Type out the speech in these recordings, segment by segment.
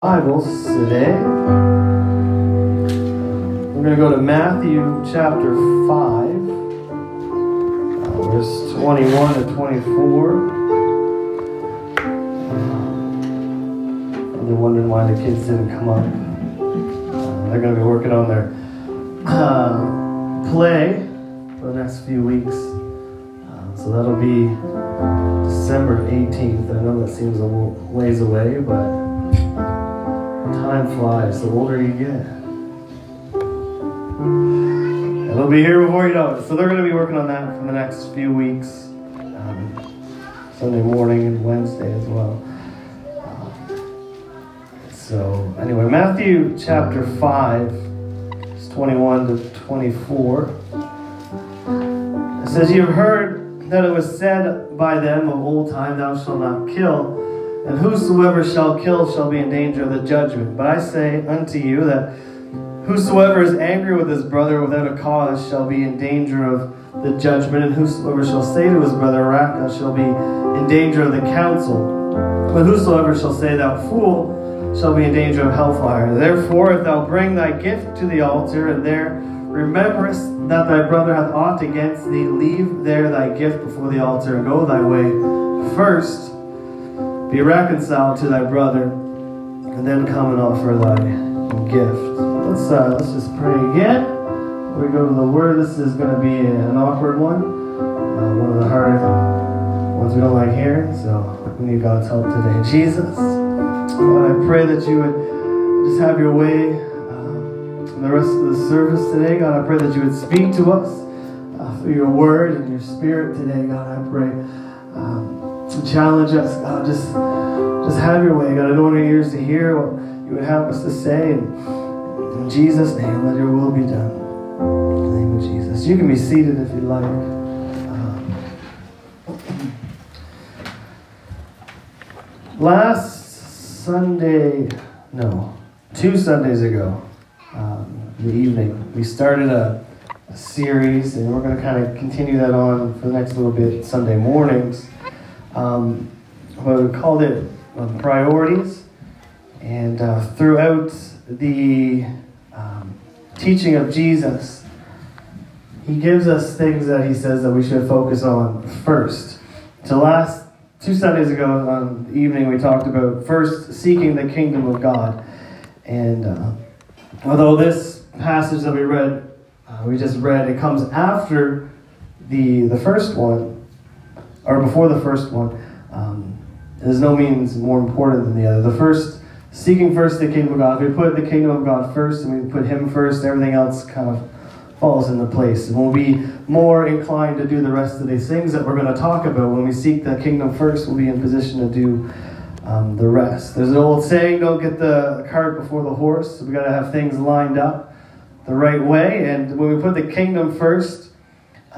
Bibles today. We're going to go to Matthew chapter 5, uh, verse 21 to 24. You're wondering why the kids didn't come up. Uh, they're going to be working on their uh, play for the next few weeks. So that'll be December 18th. I know that seems a little ways away, but time flies the older you get. And they'll be here before you know it. So they're going to be working on that for the next few weeks. Um, Sunday morning and Wednesday as well. Uh, so, anyway, Matthew chapter 5, it's 21 to 24. It says, You have heard that it was said by them of old time, Thou shalt not kill. And whosoever shall kill shall be in danger of the judgment. But I say unto you that whosoever is angry with his brother without a cause shall be in danger of the judgment. And whosoever shall say to his brother, Raca, shall be in danger of the council. But whosoever shall say, Thou fool, shall be in danger of hellfire. Therefore, if thou bring thy gift to the altar, and there rememberest that thy brother hath aught against thee, leave there thy gift before the altar, and go thy way first be reconciled to thy brother, and then come and offer thy gift. Let's uh, let's just pray again. We go to the word. This is going to be an awkward one, uh, one of the hard ones we don't like hearing. So we need God's help today. Jesus, God, I pray that you would just have your way uh, in the rest of the service today. God, I pray that you would speak to us uh, through your word and your spirit today. God, I pray. Um, challenge us, God. Just, just have your way, God. I don't want our ears to hear what you would have us to say. And in Jesus' name, let your will be done. In the name of Jesus. You can be seated if you'd like. Um, last Sunday, no, two Sundays ago, um, the evening, we started a series, and we're going to kind of continue that on for the next little bit Sunday mornings um, we called it um, priorities. And uh, throughout the um, teaching of Jesus, he gives us things that he says that we should focus on first. To last two Sundays ago on the evening, we talked about first seeking the kingdom of God. And uh, although this passage that we read, uh, we just read, it comes after the the first one or before the first one, um, is no means more important than the other. The first, seeking first the kingdom of God. If we put the kingdom of God first and we put Him first, everything else kind of falls into place. And we'll be more inclined to do the rest of these things that we're going to talk about. When we seek the kingdom first, we'll be in position to do um, the rest. There's an old saying, don't get the cart before the horse. We've got to have things lined up the right way. And when we put the kingdom first,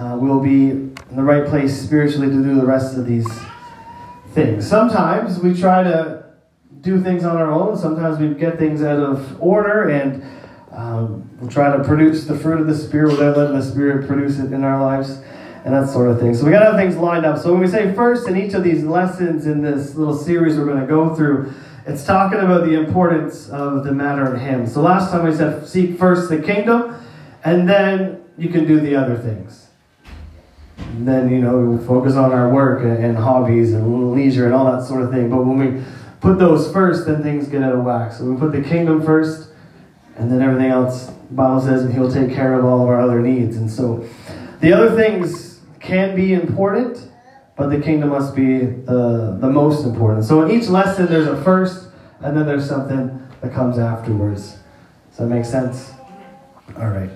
uh, we'll be in the right place spiritually to do the rest of these things. Sometimes we try to do things on our own, sometimes we get things out of order, and um, we'll try to produce the fruit of the Spirit without letting the Spirit produce it in our lives. And that sort of thing. So we got to have things lined up. So when we say first in each of these lessons in this little series we're going to go through, it's talking about the importance of the matter at hand. So last time we said seek first the kingdom, and then you can do the other things then you know we focus on our work and, and, hobbies and leisure and all that sort of thing. But when we put those first, then things get out of whack. So we put the kingdom first, and then everything else. The Bible says and He'll take care of all of our other needs. And so the other things can be important, but the kingdom must be the the most important. So in each lesson, there's a first, and then there's something that comes afterwards. Does that make sense? All right.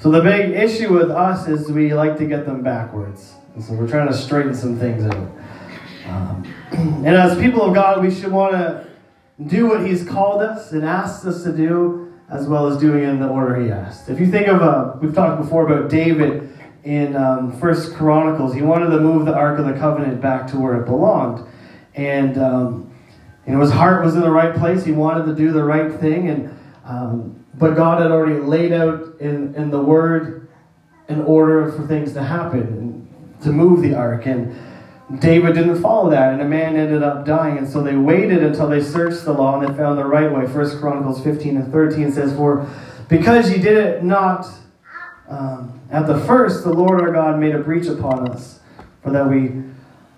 So the big issue with us is we like to get them backwards. And so we're trying to straighten some things out. Um, and as people of God, we should want to do what He's called us and asked us to do, as well as doing it in the order He asked. If you think of, uh, we've talked before about David in um, First Chronicles. He wanted to move the Ark of the Covenant back to where it belonged, and um, you know his heart was in the right place. He wanted to do the right thing, and um, but God had already laid out in, in the Word an order for things to happen to move the ark. And David didn't follow that, and a man ended up dying. And so they waited until they searched the law and they found the right way. First Chronicles 15 and 13 says, For because ye did it not um, at the first, the Lord our God made a breach upon us, for that we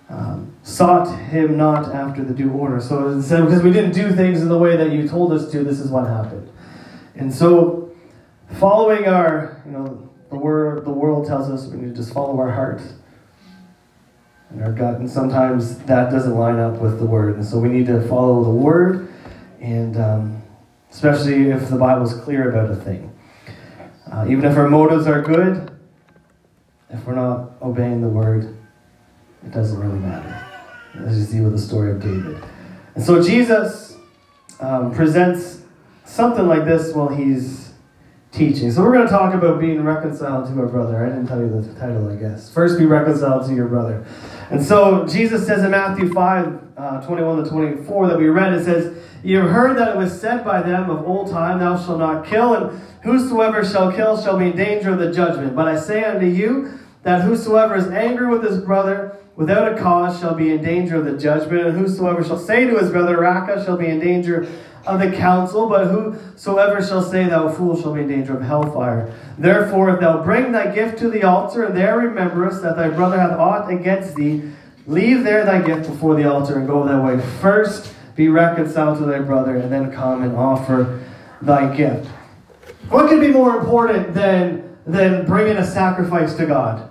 um, sought him not after the due order. So it said, because we didn't do things in the way that you told us to, this is what happened. And so, following our, you know, the word, the world tells us we need to just follow our heart and our gut, and sometimes that doesn't line up with the word, and so we need to follow the word, and um, especially if the Bible is clear about a thing. Uh, even if our motives are good, if we're not obeying the word, it doesn't really matter. As you see with the story of David. And so Jesus um, presents something like this while he's teaching. So we're going to talk about being reconciled to our brother. I didn't tell you the title, I guess. First, be reconciled to your brother. And so Jesus says in Matthew 5, uh, 21 to 24 that we read, it says, You have heard that it was said by them of old time, Thou shalt not kill, and whosoever shall kill shall be in danger of the judgment. But I say unto you that whosoever is angry with his brother without a cause shall be in danger of the judgment, and whosoever shall say to his brother, Raca, shall be in danger of the council, but whosoever shall say, Thou fool, shall be in danger of hellfire. Therefore, if thou bring thy gift to the altar, and there rememberest that thy brother hath aught against thee, leave there thy gift before the altar, and go thy way. First be reconciled to thy brother, and then come and offer thy gift. What could be more important than, than bringing a sacrifice to God?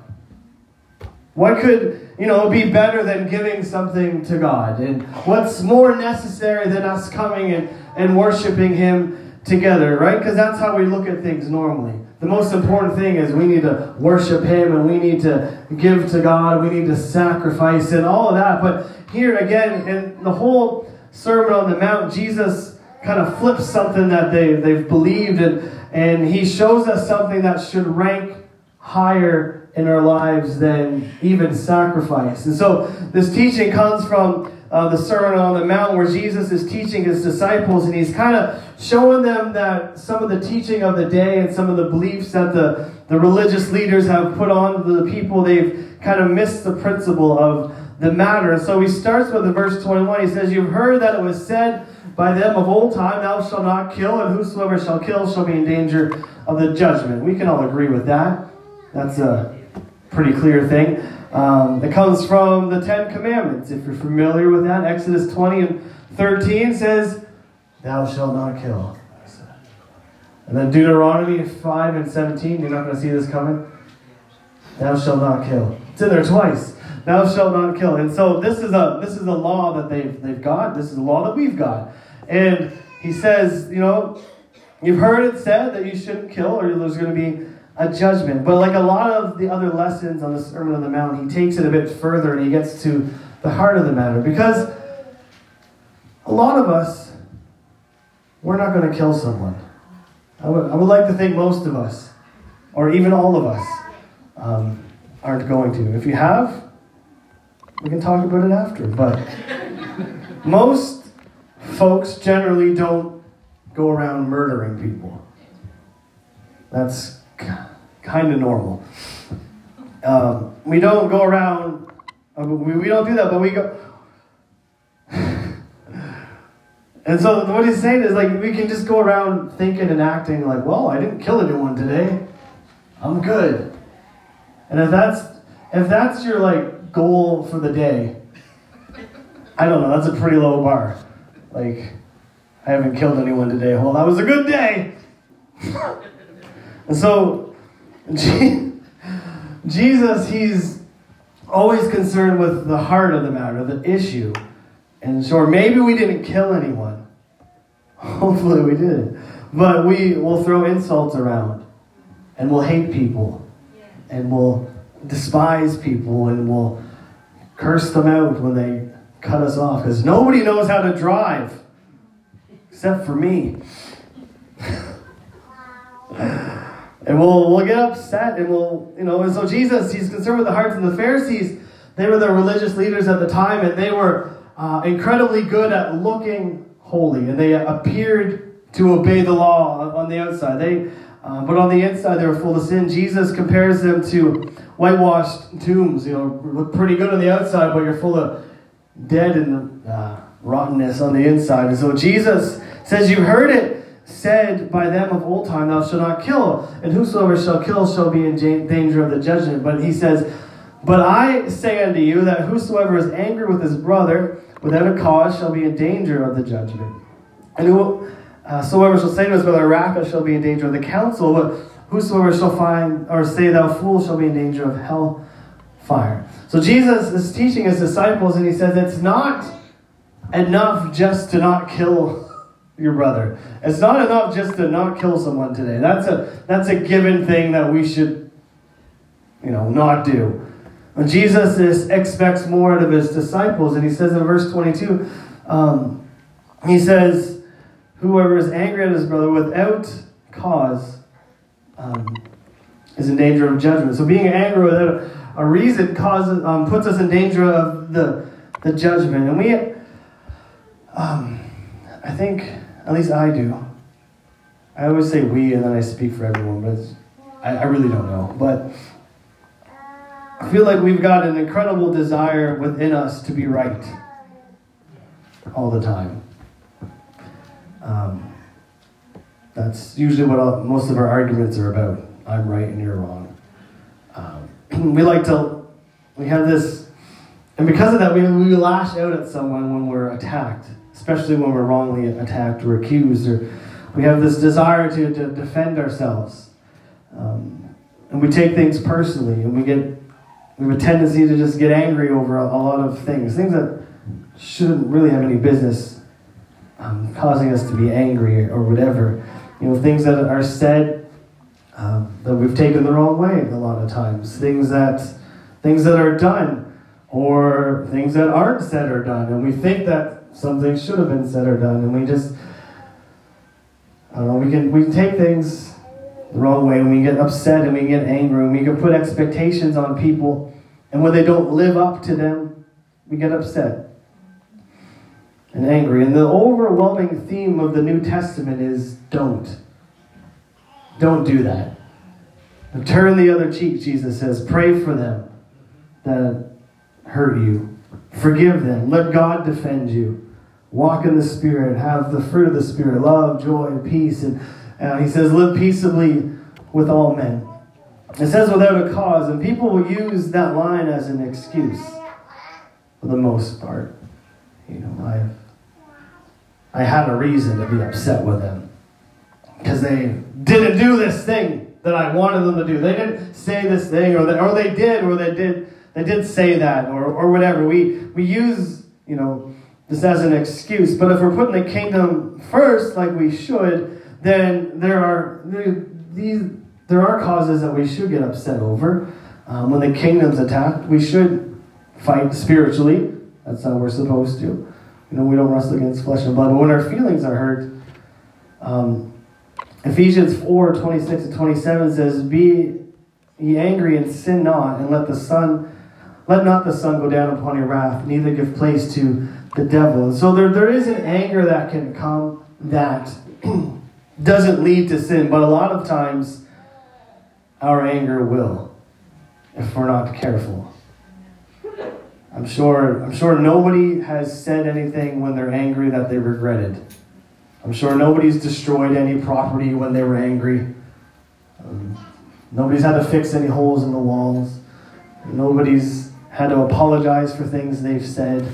What could, you know, be better than giving something to God? And what's more necessary than us coming and, and worshiping Him together, right? Because that's how we look at things normally. The most important thing is we need to worship Him and we need to give to God, we need to sacrifice and all of that. But here again, in the whole Sermon on the Mount, Jesus kind of flips something that they, they've believed and, and He shows us something that should rank higher in our lives than even sacrifice. And so this teaching comes from uh, the Sermon on the Mount where Jesus is teaching his disciples and he's kind of showing them that some of the teaching of the day and some of the beliefs that the, the religious leaders have put on the people, they've kind of missed the principle of the matter. And so he starts with the verse 21. He says, You've heard that it was said by them of old time, Thou shalt not kill, and whosoever shall kill shall be in danger of the judgment. We can all agree with that. That's a pretty clear thing. Um, it comes from the Ten Commandments. If you're familiar with that, Exodus 20 and 13 says, Thou shalt not kill. And then Deuteronomy 5 and 17, you're not going to see this coming. Thou shalt not kill. It's in there twice. Thou shalt not kill. And so this is a this is a law that they've they've got. This is a law that we've got. And he says, you know, you've heard it said that you shouldn't kill, or there's going to be a judgment. But like a lot of the other lessons on the Sermon on the Mount, he takes it a bit further and he gets to the heart of the matter. Because a lot of us, we're not going to kill someone. I would, I would like to think most of us, or even all of us, um, aren't going to. If you have, we can talk about it after. But most folks generally don't go around murdering people. That's kind of normal. Um, we don't go around, uh, we, we don't do that, but we go. and so what he's saying is like we can just go around thinking and acting like, well, I didn't kill anyone today. I'm good. And if that's if that's your like goal for the day, I don't know, that's a pretty low bar. Like, I haven't killed anyone today. Well, that was a good day. and so Jesus, he's always concerned with the heart of the matter, the issue. And sure, maybe we didn't kill anyone. Hopefully we did. But we will throw insults around and we'll hate people and we'll despise people and we'll curse them out when they cut us off because nobody knows how to drive except for me. And we'll, we'll get upset and we'll, you know, and so Jesus, he's concerned with the hearts of the Pharisees. They were the religious leaders at the time and they were uh, incredibly good at looking holy and they appeared to obey the law on the outside. They, uh, but on the inside they were full of sin. Jesus compares them to whitewashed tombs. You know, look pretty good on the outside, but you're full of dead and uh, rottenness on the inside. And so Jesus says, You've heard it said by them of old time, Thou shalt not kill, and whosoever shall kill shall be in danger of the judgment. But he says, But I say unto you that whosoever is angry with his brother without a cause shall be in danger of the judgment. And whosoever uh, shall say to his brother, Raca, shall be in danger of the council. But whosoever shall find or say, Thou fool, shall be in danger of hell fire. So Jesus is teaching his disciples, and he says, It's not enough just to not kill your brother. It's not enough just to not kill someone today. That's a that's a given thing that we should, you know, not do. And Jesus is, expects more out of his disciples, and he says in verse 22, um, he says, "Whoever is angry at his brother without cause um, is in danger of judgment." So being angry without a reason causes um, puts us in danger of the the judgment, and we. Um, I think at least I do. I always say we and then I speak for everyone, but I, I really don't know. But I feel like we've got an incredible desire within us to be right all the time. Um, that's usually what all, most of our arguments are about. I'm right and you're wrong. Um, we like to, we have this, and because of that, we, we lash out at someone when we're attacked especially when we're wrongly attacked or accused, or we have this desire to, to defend ourselves. Um, and we take things personally, and we get we have a tendency to just get angry over a, a lot of things, things that shouldn't really have any business um, causing us to be angry or whatever. You know, things that are said um, that we've taken the wrong way a lot of times, things that things that are done or things that aren't said or done, and we think that something should have been said or done, and we just, I don't know, we can, we can take things the wrong way, and we get upset, and we get angry, and we can put expectations on people, and when they don't live up to them, we get upset and angry. And the overwhelming theme of the New Testament is don't. Don't do that. Turn the other cheek, Jesus says. Pray for them that hurt you. Forgive them. Let God defend you walk in the Spirit, have the fruit of the Spirit love, joy, and peace. And uh, he says, live peaceably with all men. It says without a cause, and people will use that line as an excuse for the most part. You know, I, I had a reason to be upset with them because they didn't do this thing that I wanted them to do. They didn't say this thing, or they, or they did, or they did, they did say that, or, or whatever. We, we use, you know, this as an excuse. But if we're putting the kingdom first, like we should, then there are these there are causes that we should get upset over. Um, when the kingdom's attacked, we should fight spiritually. That's how we're supposed to. You know, we don't wrestle against flesh and blood. But when our feelings are hurt, um, Ephesians 4 26 and 27 says, Be ye angry and sin not, and let the sun let not the sun go down upon your wrath, neither give place to the devil. And so there, there is an anger that can come that doesn't lead to sin, but a lot of times our anger will if we're not careful. I'm sure, I'm sure nobody has said anything when they're angry that they regretted. I'm sure nobody's destroyed any property when they were angry. Um, nobody's had to fix any holes in the walls. Nobody's had to apologize for things they've said.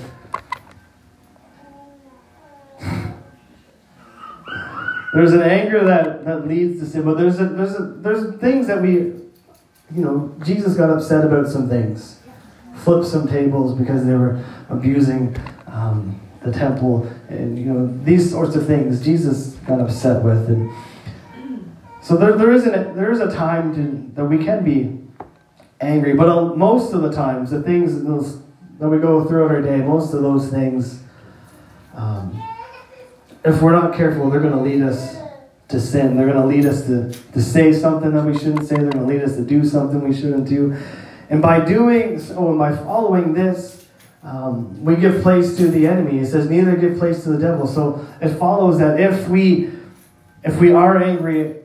There's an anger that, that leads to sin, but there's a, there's a, there's things that we, you know, Jesus got upset about some things, flipped some tables because they were abusing um, the temple, and you know these sorts of things. Jesus got upset with, and so there, there is a, there is a time to, that we can be angry, but most of the times, the things that we go throughout our day, most of those things. Um, if we're not careful, they're going to lead us to sin. They're going to lead us to, to say something that we shouldn't say. They're going to lead us to do something we shouldn't do. And by doing so, and by following this, um, we give place to the enemy. It says, neither give place to the devil. So it follows that if we if we are angry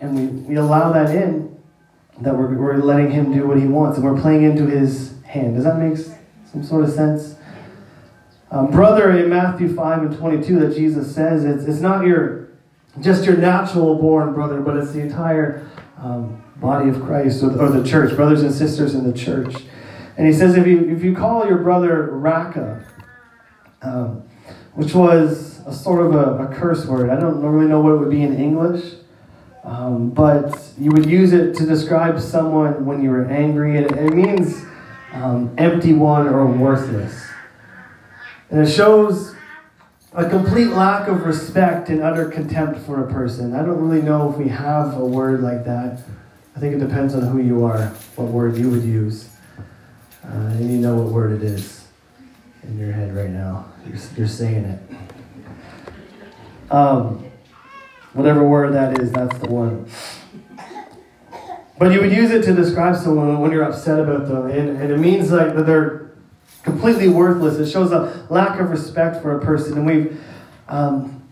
and we, we allow that in, that we're, we're letting him do what he wants and we're playing into his hand. Does that make some sort of sense? Um, brother in Matthew 5 and 22 that Jesus says, it's, it's not your just your natural born brother, but it's the entire um, body of Christ or, or, the church, brothers and sisters in the church. And he says, if you, if you call your brother Raca, um, which was a sort of a, a, curse word, I don't really know what it would be in English, um, but you would use it to describe someone when you were angry. It, it means um, empty one or worthless. And it shows a complete lack of respect and utter contempt for a person. I don't really know if we have a word like that. I think it depends on who you are, what word you would use. Uh, and you know what word it is in your head right now. You're, you're saying it. Um, whatever word that is, that's the one. But you would use it to describe someone when you're upset about them. And, and it means like that they're completely worthless. It shows a lack of respect for a person. And we've, um,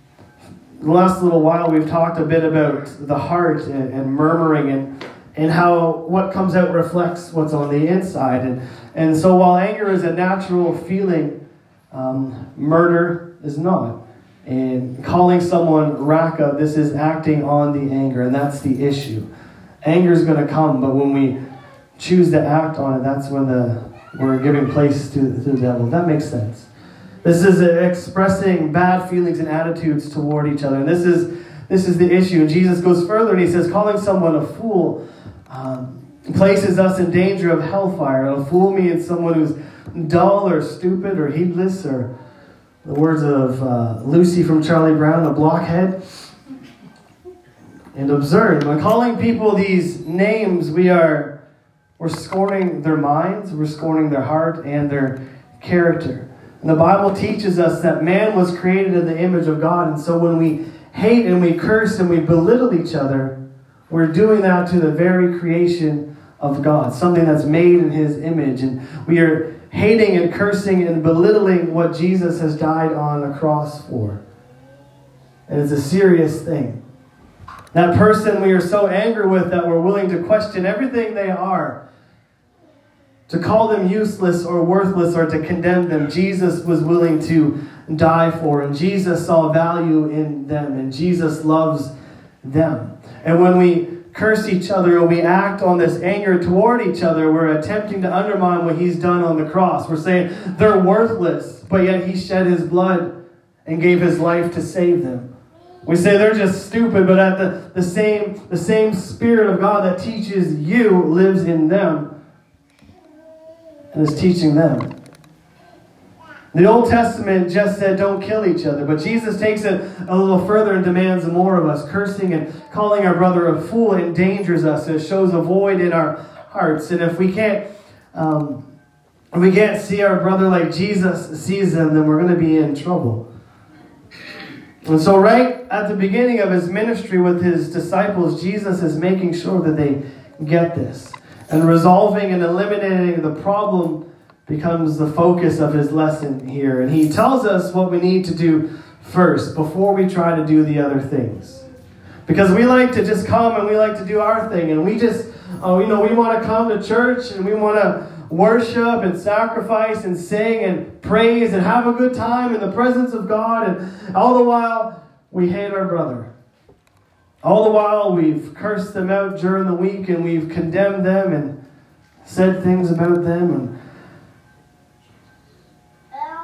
the last little while, we've talked a bit about the heart and, and, murmuring and, and how what comes out reflects what's on the inside. And, and so while anger is a natural feeling, um, murder is not. And calling someone Raca, this is acting on the anger, and that's the issue. Anger is going to come, but when we choose to act on it, that's when the we're giving place to, to the devil. That makes sense. This is expressing bad feelings and attitudes toward each other. And this is, this is the issue. And Jesus goes further and he says, calling someone a fool um, places us in danger of hellfire. A fool means someone who's dull or stupid or heedless or the words of uh, Lucy from Charlie Brown, a blockhead. And absurd. By calling people these names, we are we're scorning their minds, we're scorning their heart and their character. And the Bible teaches us that man was created in the image of God. And so when we hate and we curse and we belittle each other, we're doing that to the very creation of God, something that's made in his image. And we are hating and cursing and belittling what Jesus has died on a cross for. And it's a serious thing. That person we are so angry with that we're willing to question everything they are to call them useless or worthless or to condemn them. Jesus was willing to die for, and Jesus saw value in them, and Jesus loves them. And when we curse each other or we act on this anger toward each other, we're attempting to undermine what he's done on the cross. We're saying they're worthless, but yet he shed his blood and gave his life to save them. We say they're just stupid, but at the, the same the same spirit of God that teaches you lives in them and is teaching them. The Old Testament just said, don't kill each other. But Jesus takes it a little further and demands more of us. Cursing and calling our brother a fool endangers us. It shows a void in our hearts. And if we can't, um, if we can't see our brother like Jesus sees them, then we're going to be in trouble. And so, right at the beginning of his ministry with his disciples, Jesus is making sure that they get this. And resolving and eliminating the problem becomes the focus of his lesson here. And he tells us what we need to do first before we try to do the other things. Because we like to just come and we like to do our thing. And we just, oh, you know, we want to come to church and we want to worship and sacrifice and sing and praise and have a good time in the presence of God. And all the while, we hate our brother. All the while, we've cursed them out during the week and we've condemned them and said things about them.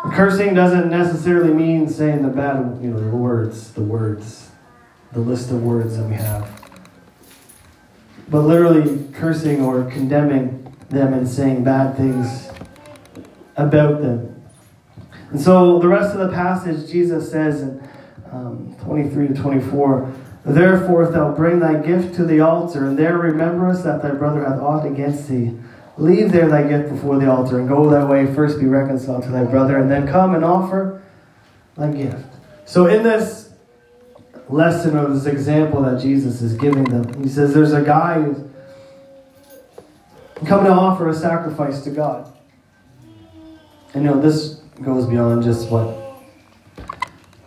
And cursing doesn't necessarily mean saying the bad, you know, the words, the words, the list of words that we have. But literally cursing or condemning them and saying bad things about them. And so the rest of the passage, Jesus says in um, 23 to 24, Therefore, thou bring thy gift to the altar, and there rememberest that thy brother hath aught against thee, leave there thy gift before the altar, and go thy way. First be reconciled to thy brother, and then come and offer thy gift. So, in this lesson or this example that Jesus is giving them, he says there's a guy who's coming to offer a sacrifice to God. And you know, this goes beyond just what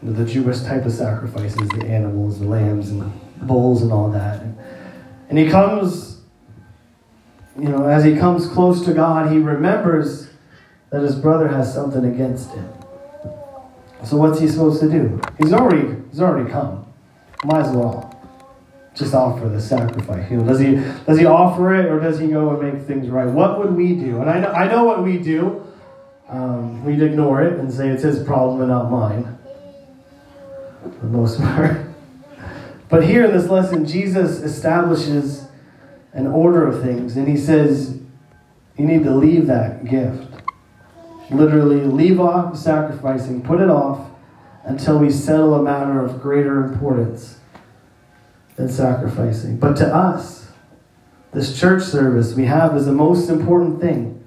the Jewish type of sacrifices, the animals, the lambs, and bulls and all that. And he comes, you know, as he comes close to God, he remembers that his brother has something against him. So what's he supposed to do? He's already he's already come. Might as well just offer the sacrifice. You know, does he does he offer it or does he go and make things right? What would we do? And I know I know what we do. Um, we'd ignore it and say it's his problem and not mine. For the most part. But here in this lesson, Jesus establishes an order of things, and he says you need to leave that gift. Literally, leave off sacrificing, put it off until we settle a matter of greater importance than sacrificing. But to us, this church service we have is the most important thing.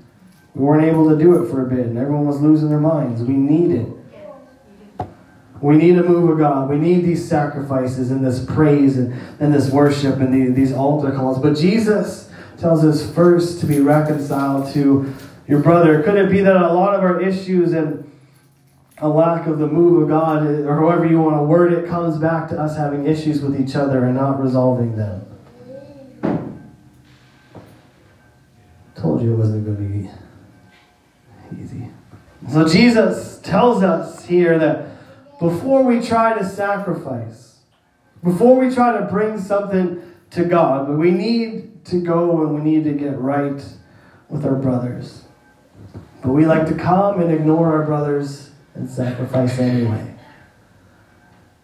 We weren't able to do it for a bit, and everyone was losing their minds. We need it. We need a move of God. We need these sacrifices and this praise and, and this worship and the, these altar calls. But Jesus tells us first to be reconciled to your brother. Could it be that a lot of our issues and a lack of the move of God, or however you want to word it, comes back to us having issues with each other and not resolving them? Told you it wasn't going to be easy. So Jesus tells us here that before we try to sacrifice, before we try to bring something to God, we need to go and we need to get right with our brothers. But we like to come and ignore our brothers and sacrifice anyway.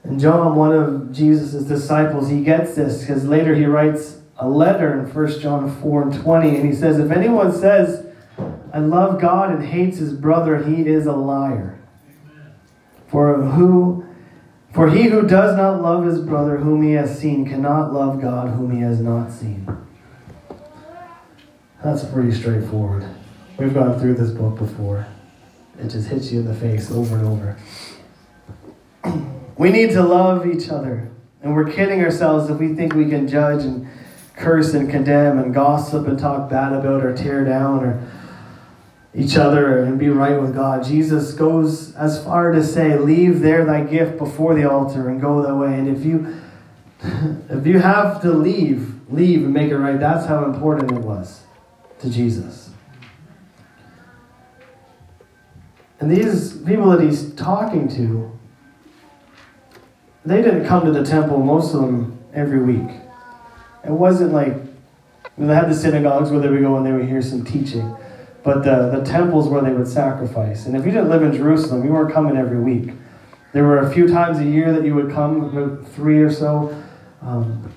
And John, one of Jesus' disciples, he gets this because later he writes a letter in 1 John 4 and 20, and he says, If anyone says, I love God and hates his brother, he is a liar. For who for he who does not love his brother whom he has seen cannot love God whom he has not seen. That's pretty straightforward. We've gone through this book before. It just hits you in the face over and over. we need to love each other. And we're kidding ourselves if we think we can judge and curse and condemn and gossip and talk bad about or tear down or each other and be right with God. Jesus goes as far to say, Leave there thy gift before the altar and go that way. And if you if you have to leave, leave and make it right. That's how important it was to Jesus. And these people that he's talking to, they didn't come to the temple, most of them, every week. It wasn't like they had the synagogues where they would go and they would hear some teaching but the, the temples where they would sacrifice. And if you didn't live in Jerusalem, you weren't coming every week. There were a few times a year that you would come, three or so um,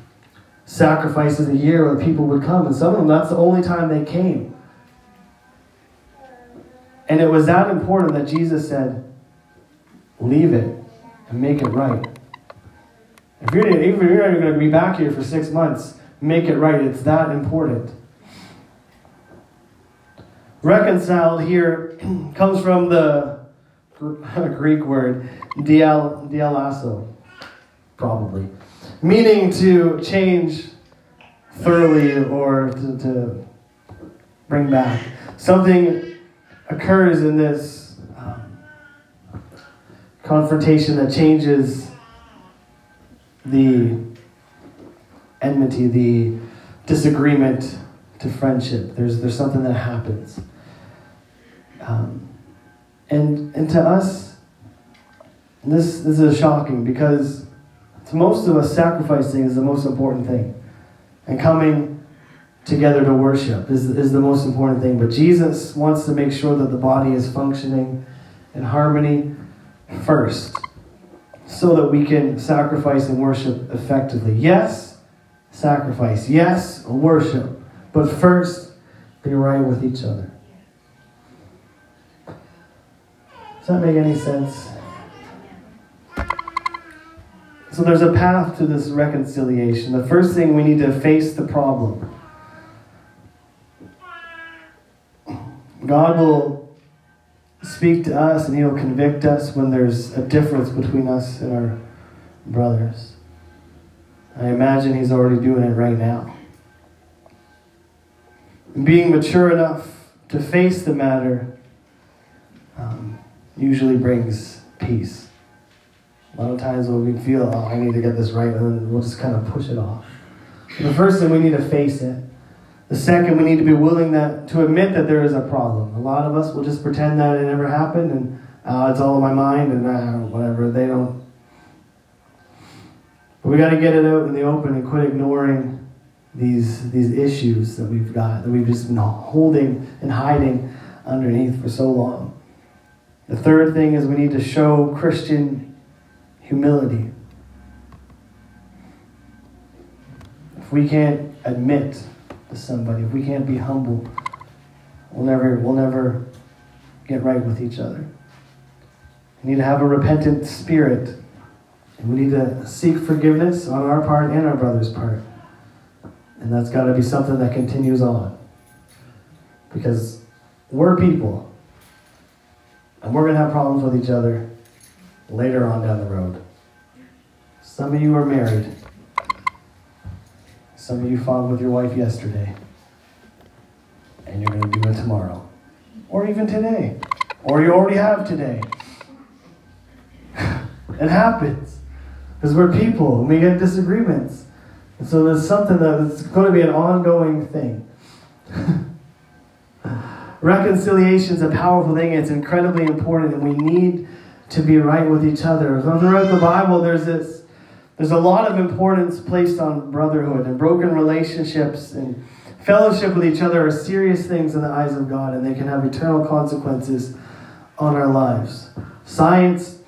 sacrifices a year where people would come. And some of them, that's the only time they came. And it was that important that Jesus said, leave it and make it right. If you're, even if you're not going to be back here for six months, make it right. It's that important. Reconciled here comes from the Greek word dial, dialasso, probably, meaning to change thoroughly or to, to bring back. Something occurs in this um, confrontation that changes the enmity, the disagreement to friendship. There's, there's something that happens. Um, and, and to us, this, this is shocking because to most of us, sacrificing is the most important thing. And coming together to worship is, is the most important thing. But Jesus wants to make sure that the body is functioning in harmony first so that we can sacrifice and worship effectively. Yes, sacrifice. Yes, worship. But first, be right with each other. Does that make any sense? So there's a path to this reconciliation. The first thing we need to face the problem. God will speak to us and He'll convict us when there's a difference between us and our brothers. I imagine He's already doing it right now. Being mature enough to face the matter um, usually brings peace. A lot of times when we feel, oh, I need to get this right, and then we'll just kind of push it off. the first thing, we need to face it. The second, we need to be willing that, to admit that there is a problem. A lot of us will just pretend that it never happened and uh, it's all in my mind and uh, whatever. They don't. But we got to get it out in the open and quit ignoring these, these issues that we've got, that we've just been holding and hiding underneath for so long. The third thing is we need to show Christian humility. If we can't admit to somebody, if we can't be humble, we'll never, we'll never get right with each other. We need to have a repentant spirit. And we need to seek forgiveness on our part and our brother's part. And that's got to be something that continues on. Because we're people. And we're going to have problems with each other later on down the road. Some of you are married. Some of you fought with your wife yesterday. And you're going to do it tomorrow. Or even today. Or you already have today. it happens. Because we're people and we get disagreements. And so there's something that's going to be an ongoing thing. Reconciliation is a powerful thing. It's incredibly important, and we need to be right with each other. Throughout the Bible, there's this, there's a lot of importance placed on brotherhood and broken relationships and fellowship with each other are serious things in the eyes of God, and they can have eternal consequences on our lives. Science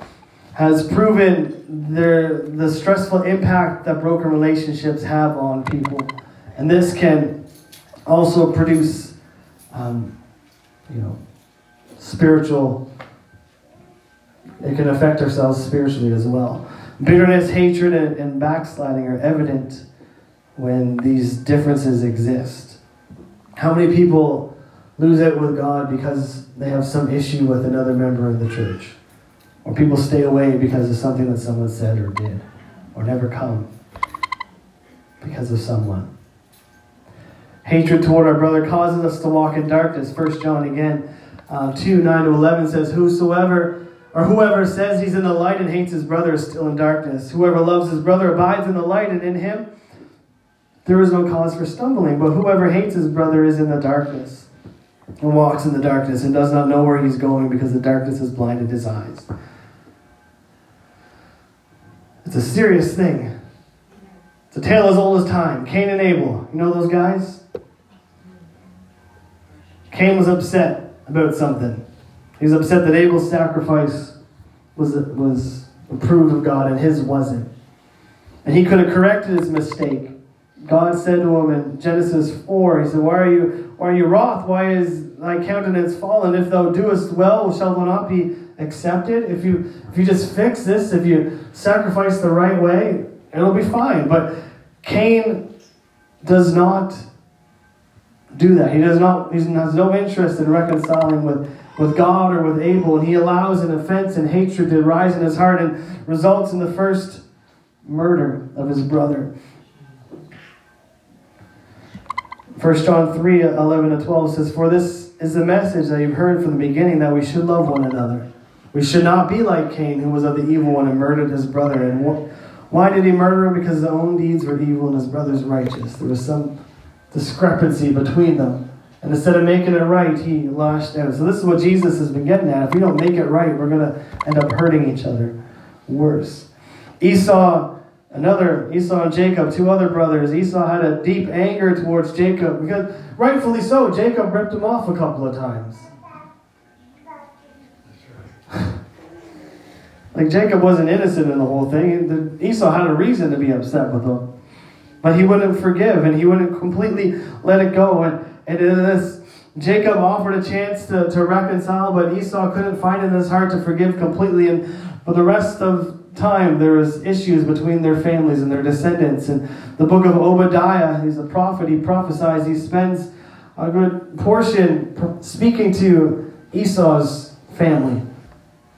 has proven their, the stressful impact that broken relationships have on people, and this can also produce um, you know, spiritual, it can affect ourselves spiritually as well. Bitterness, hatred, and, and backsliding are evident when these differences exist. How many people lose it with God because they have some issue with another member of the church? Or people stay away because of something that someone said or did, or never come because of someone. Hatred toward our brother causes us to walk in darkness. First John again, uh, 2 9 to 11 says, Whosoever or whoever says he's in the light and hates his brother is still in darkness. Whoever loves his brother abides in the light, and in him there is no cause for stumbling. But whoever hates his brother is in the darkness and walks in the darkness and does not know where he's going because the darkness has blinded his eyes. It's a serious thing. It's a tale as old as time. Cain and Abel. You know those guys? Cain was upset about something. He was upset that Abel's sacrifice was, was approved of God and his wasn't. And he could have corrected his mistake. God said to him in Genesis 4, He said, Why are you, why are you wroth? Why is thy countenance fallen? If thou doest well, shall thou not be accepted? If you, if you just fix this, if you sacrifice the right way, it'll be fine. But Cain does not do that. He does not, he has no interest in reconciling with, with God or with Abel, and he allows an offense and hatred to rise in his heart and results in the first murder of his brother. 1 John 3 11 and 12 says, For this is the message that you've heard from the beginning that we should love one another. We should not be like Cain, who was of the evil one and murdered his brother. And why did he murder him? Because his own deeds were evil and his brother's righteous. There was some discrepancy between them. And instead of making it right, he lashed out. So this is what Jesus has been getting at. If we don't make it right, we're going to end up hurting each other worse. Esau, another, Esau and Jacob, two other brothers. Esau had a deep anger towards Jacob because, rightfully so, Jacob ripped him off a couple of times. Like Jacob wasn't innocent in the whole thing. And Esau had a reason to be upset with him. But he wouldn't forgive and he wouldn't completely let it go. And, and in this, Jacob offered a chance to, to reconcile, but Esau couldn't find in his heart to forgive completely. And for the rest of time, there was issues between their families and their descendants. And the book of Obadiah, he's a prophet, he prophesies, he spends a good portion speaking to Esau's family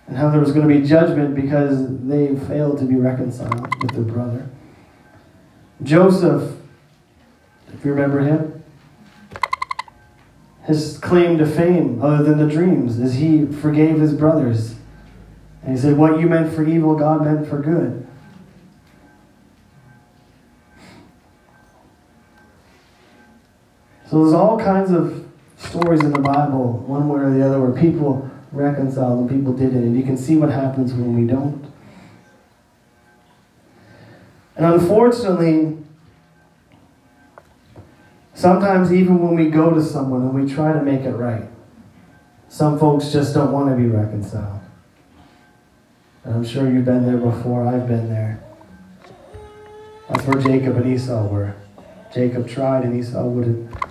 and how there was going to be judgment because they failed to be reconciled with their brother. Joseph, if you remember him, his claim to fame, other than the dreams, is he forgave his brothers. And he said, What you meant for evil, God meant for good. So there's all kinds of stories in the Bible, one way or the other, where people reconciled and people didn't. And you can see what happens when we don't. And unfortunately, sometimes even when we go to someone and we try to make it right, some folks just don't want to be reconciled. And I'm sure you've been there before, I've been there. That's where Jacob and Esau were. Jacob tried and Esau wouldn't.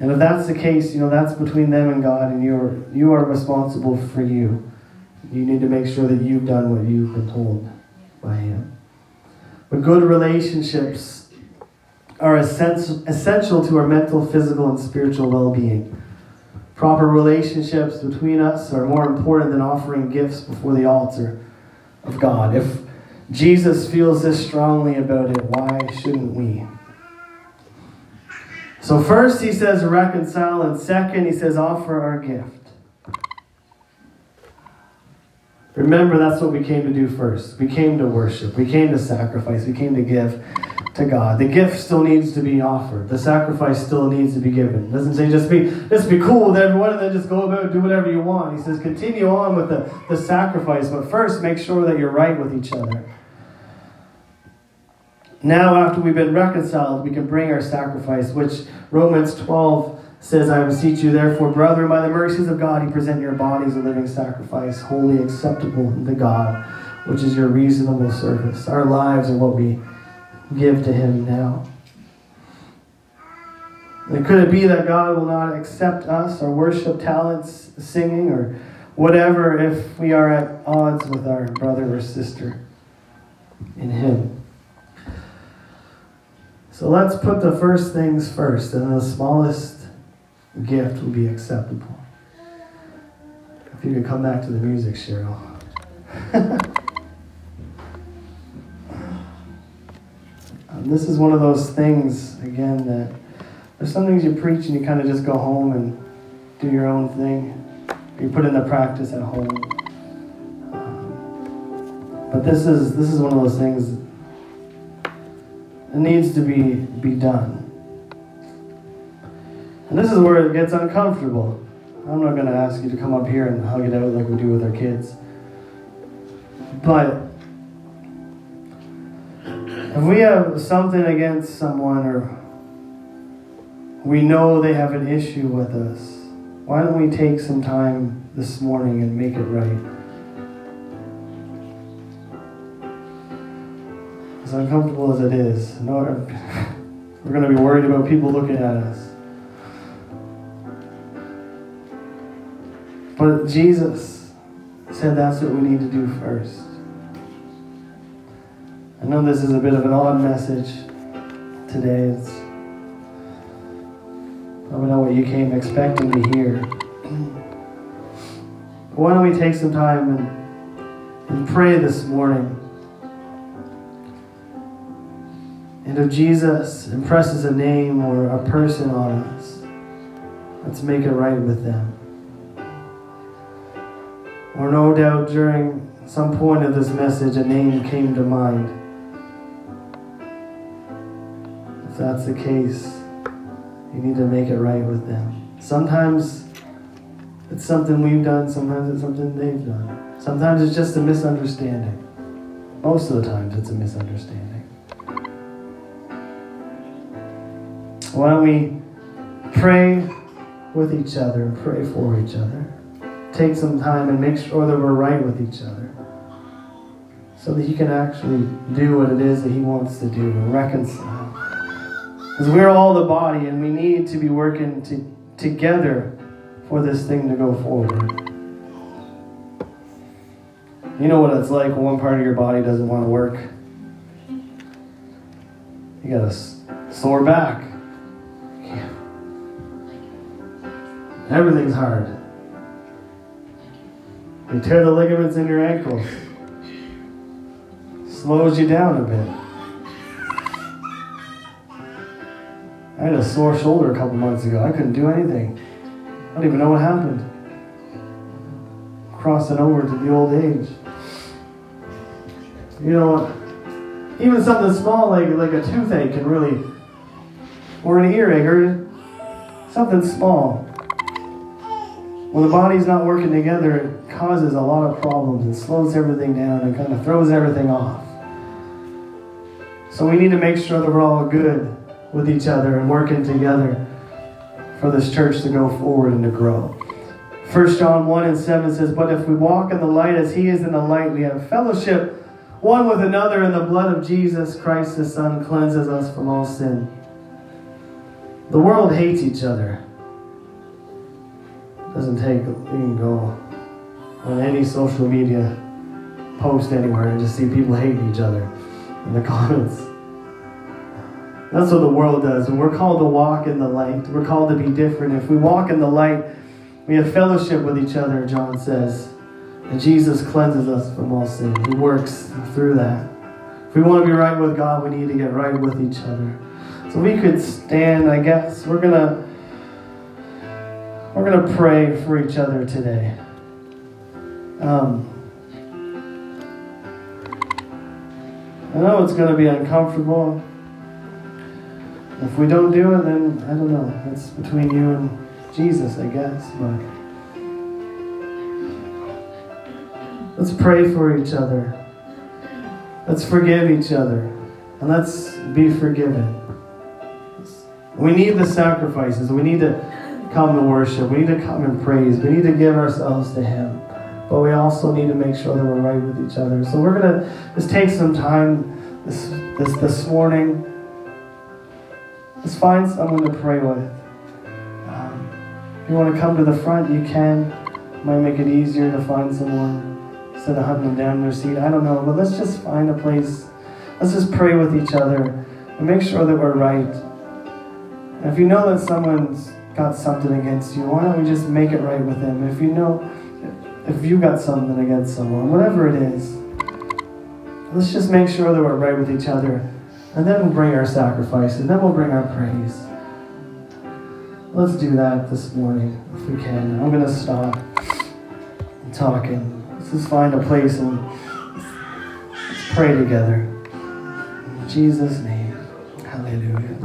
And if that's the case, you know, that's between them and God, and you're, you are responsible for you. You need to make sure that you've done what you've been told by Him. But good relationships are essential to our mental, physical, and spiritual well being. Proper relationships between us are more important than offering gifts before the altar of God. If Jesus feels this strongly about it, why shouldn't we? So, first he says reconcile, and second he says offer our gift. Remember, that's what we came to do first. We came to worship, we came to sacrifice, we came to give to God. The gift still needs to be offered. The sacrifice still needs to be given. It doesn't say just be just be cool with everyone and then just go about do whatever you want. He says continue on with the, the sacrifice, but first make sure that you're right with each other. Now, after we've been reconciled, we can bring our sacrifice, which Romans 12 says, I beseech you, therefore, brethren, by the mercies of God, you present your bodies a living sacrifice, holy acceptable to God, which is your reasonable service. Our lives are what we give to Him now. And could it be that God will not accept us, our worship talents, singing, or whatever, if we are at odds with our brother or sister in Him? So let's put the first things first, and the smallest gift will be acceptable. If you could come back to the music, Cheryl. um, this is one of those things, again, that there's some things you preach and you kind of just go home and do your own thing. You put into practice at home. Um, but this is this is one of those things needs to be, be done. And this is where it gets uncomfortable. I'm not going to ask you to come up here and hug it out like we do with our kids. But if we have something against someone or we know they have an issue with us, why don't we take some time this morning and make it right? As uncomfortable as it is, no, we're going to be worried about people looking at us. But Jesus said that's what we need to do first. I know this is a bit of an odd message today. It's probably not what you came expecting to hear. Why don't we take some time and, and pray this morning? And if Jesus impresses a name or a person on us, let's make it right with them. Or no doubt during some point of this message, a name came to mind. If that's the case, you need to make it right with them. Sometimes it's something we've done, sometimes it's something they've done. Sometimes it's just a misunderstanding. Most of the times it's a misunderstanding. Why don't we pray with each other and pray for each other? Take some time and make sure that we're right with each other so that He can actually do what it is that He wants to do and reconcile. Because we're all the body and we need to be working to, together for this thing to go forward. You know what it's like when one part of your body doesn't want to work. You got a sore back. Everything's hard. You tear the ligaments in your ankles. Slows you down a bit. I had a sore shoulder a couple months ago. I couldn't do anything. I don't even know what happened. Crossing over to the old age. You know, even something small like like a toothache can really, or an earache, or something small. When the body's not working together, it causes a lot of problems It slows everything down and kind of throws everything off. So we need to make sure that we're all good with each other and working together for this church to go forward and to grow. 1 John 1 and 7 says, But if we walk in the light as he is in the light, we have fellowship one with another, and the blood of Jesus Christ, his Son, cleanses us from all sin. The world hates each other. Doesn't take, you can go on any social media post anywhere and just see people hating each other in the comments. That's what the world does. And we're called to walk in the light. We're called to be different. If we walk in the light, we have fellowship with each other, John says. And Jesus cleanses us from all sin. He works through that. If we want to be right with God, we need to get right with each other. So we could stand, I guess. We're gonna we're gonna pray for each other today. Um, I know it's gonna be uncomfortable. If we don't do it, then I don't know. It's between you and Jesus, I guess. But let's pray for each other. Let's forgive each other. And let's be forgiven. We need the sacrifices. We need to come and worship. We need to come and praise. We need to give ourselves to Him. But we also need to make sure that we're right with each other. So we're going to just take some time this, this, this morning. Let's find someone to pray with. Um, if you want to come to the front, you can. Might make it easier to find someone instead of them down in their seat. I don't know. But let's just find a place. Let's just pray with each other and make sure that we're right. And if you know that someone's got something against you, why don't we just make it right with him? If you know, if you got something against someone, whatever it is, let's just make sure that we're right with each other. And then we'll bring our sacrifice, and then we'll bring our praise. Let's do that this morning if we can. I'm going to stop talking. Let's just find a place and let's pray together. In Jesus' name, hallelujah.